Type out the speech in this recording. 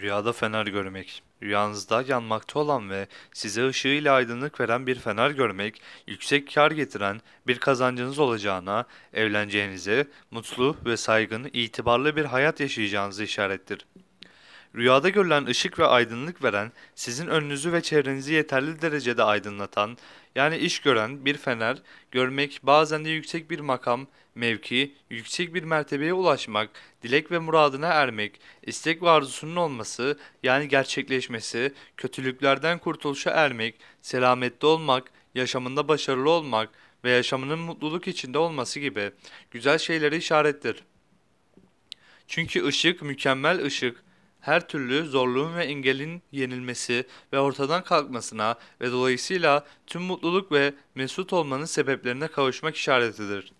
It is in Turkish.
Rüyada fener görmek. Rüyanızda yanmakta olan ve size ışığıyla aydınlık veren bir fener görmek, yüksek kar getiren bir kazancınız olacağına, evleneceğinize, mutlu ve saygın, itibarlı bir hayat yaşayacağınızı işarettir. Rüyada görülen ışık ve aydınlık veren, sizin önünüzü ve çevrenizi yeterli derecede aydınlatan, yani iş gören bir fener, görmek bazen de yüksek bir makam, mevki, yüksek bir mertebeye ulaşmak, dilek ve muradına ermek, istek ve arzusunun olması, yani gerçekleşmesi, kötülüklerden kurtuluşa ermek, selamette olmak, yaşamında başarılı olmak ve yaşamının mutluluk içinde olması gibi güzel şeyleri işarettir. Çünkü ışık, mükemmel ışık, her türlü zorluğun ve engelin yenilmesi ve ortadan kalkmasına ve dolayısıyla tüm mutluluk ve mesut olmanın sebeplerine kavuşmak işaretidir.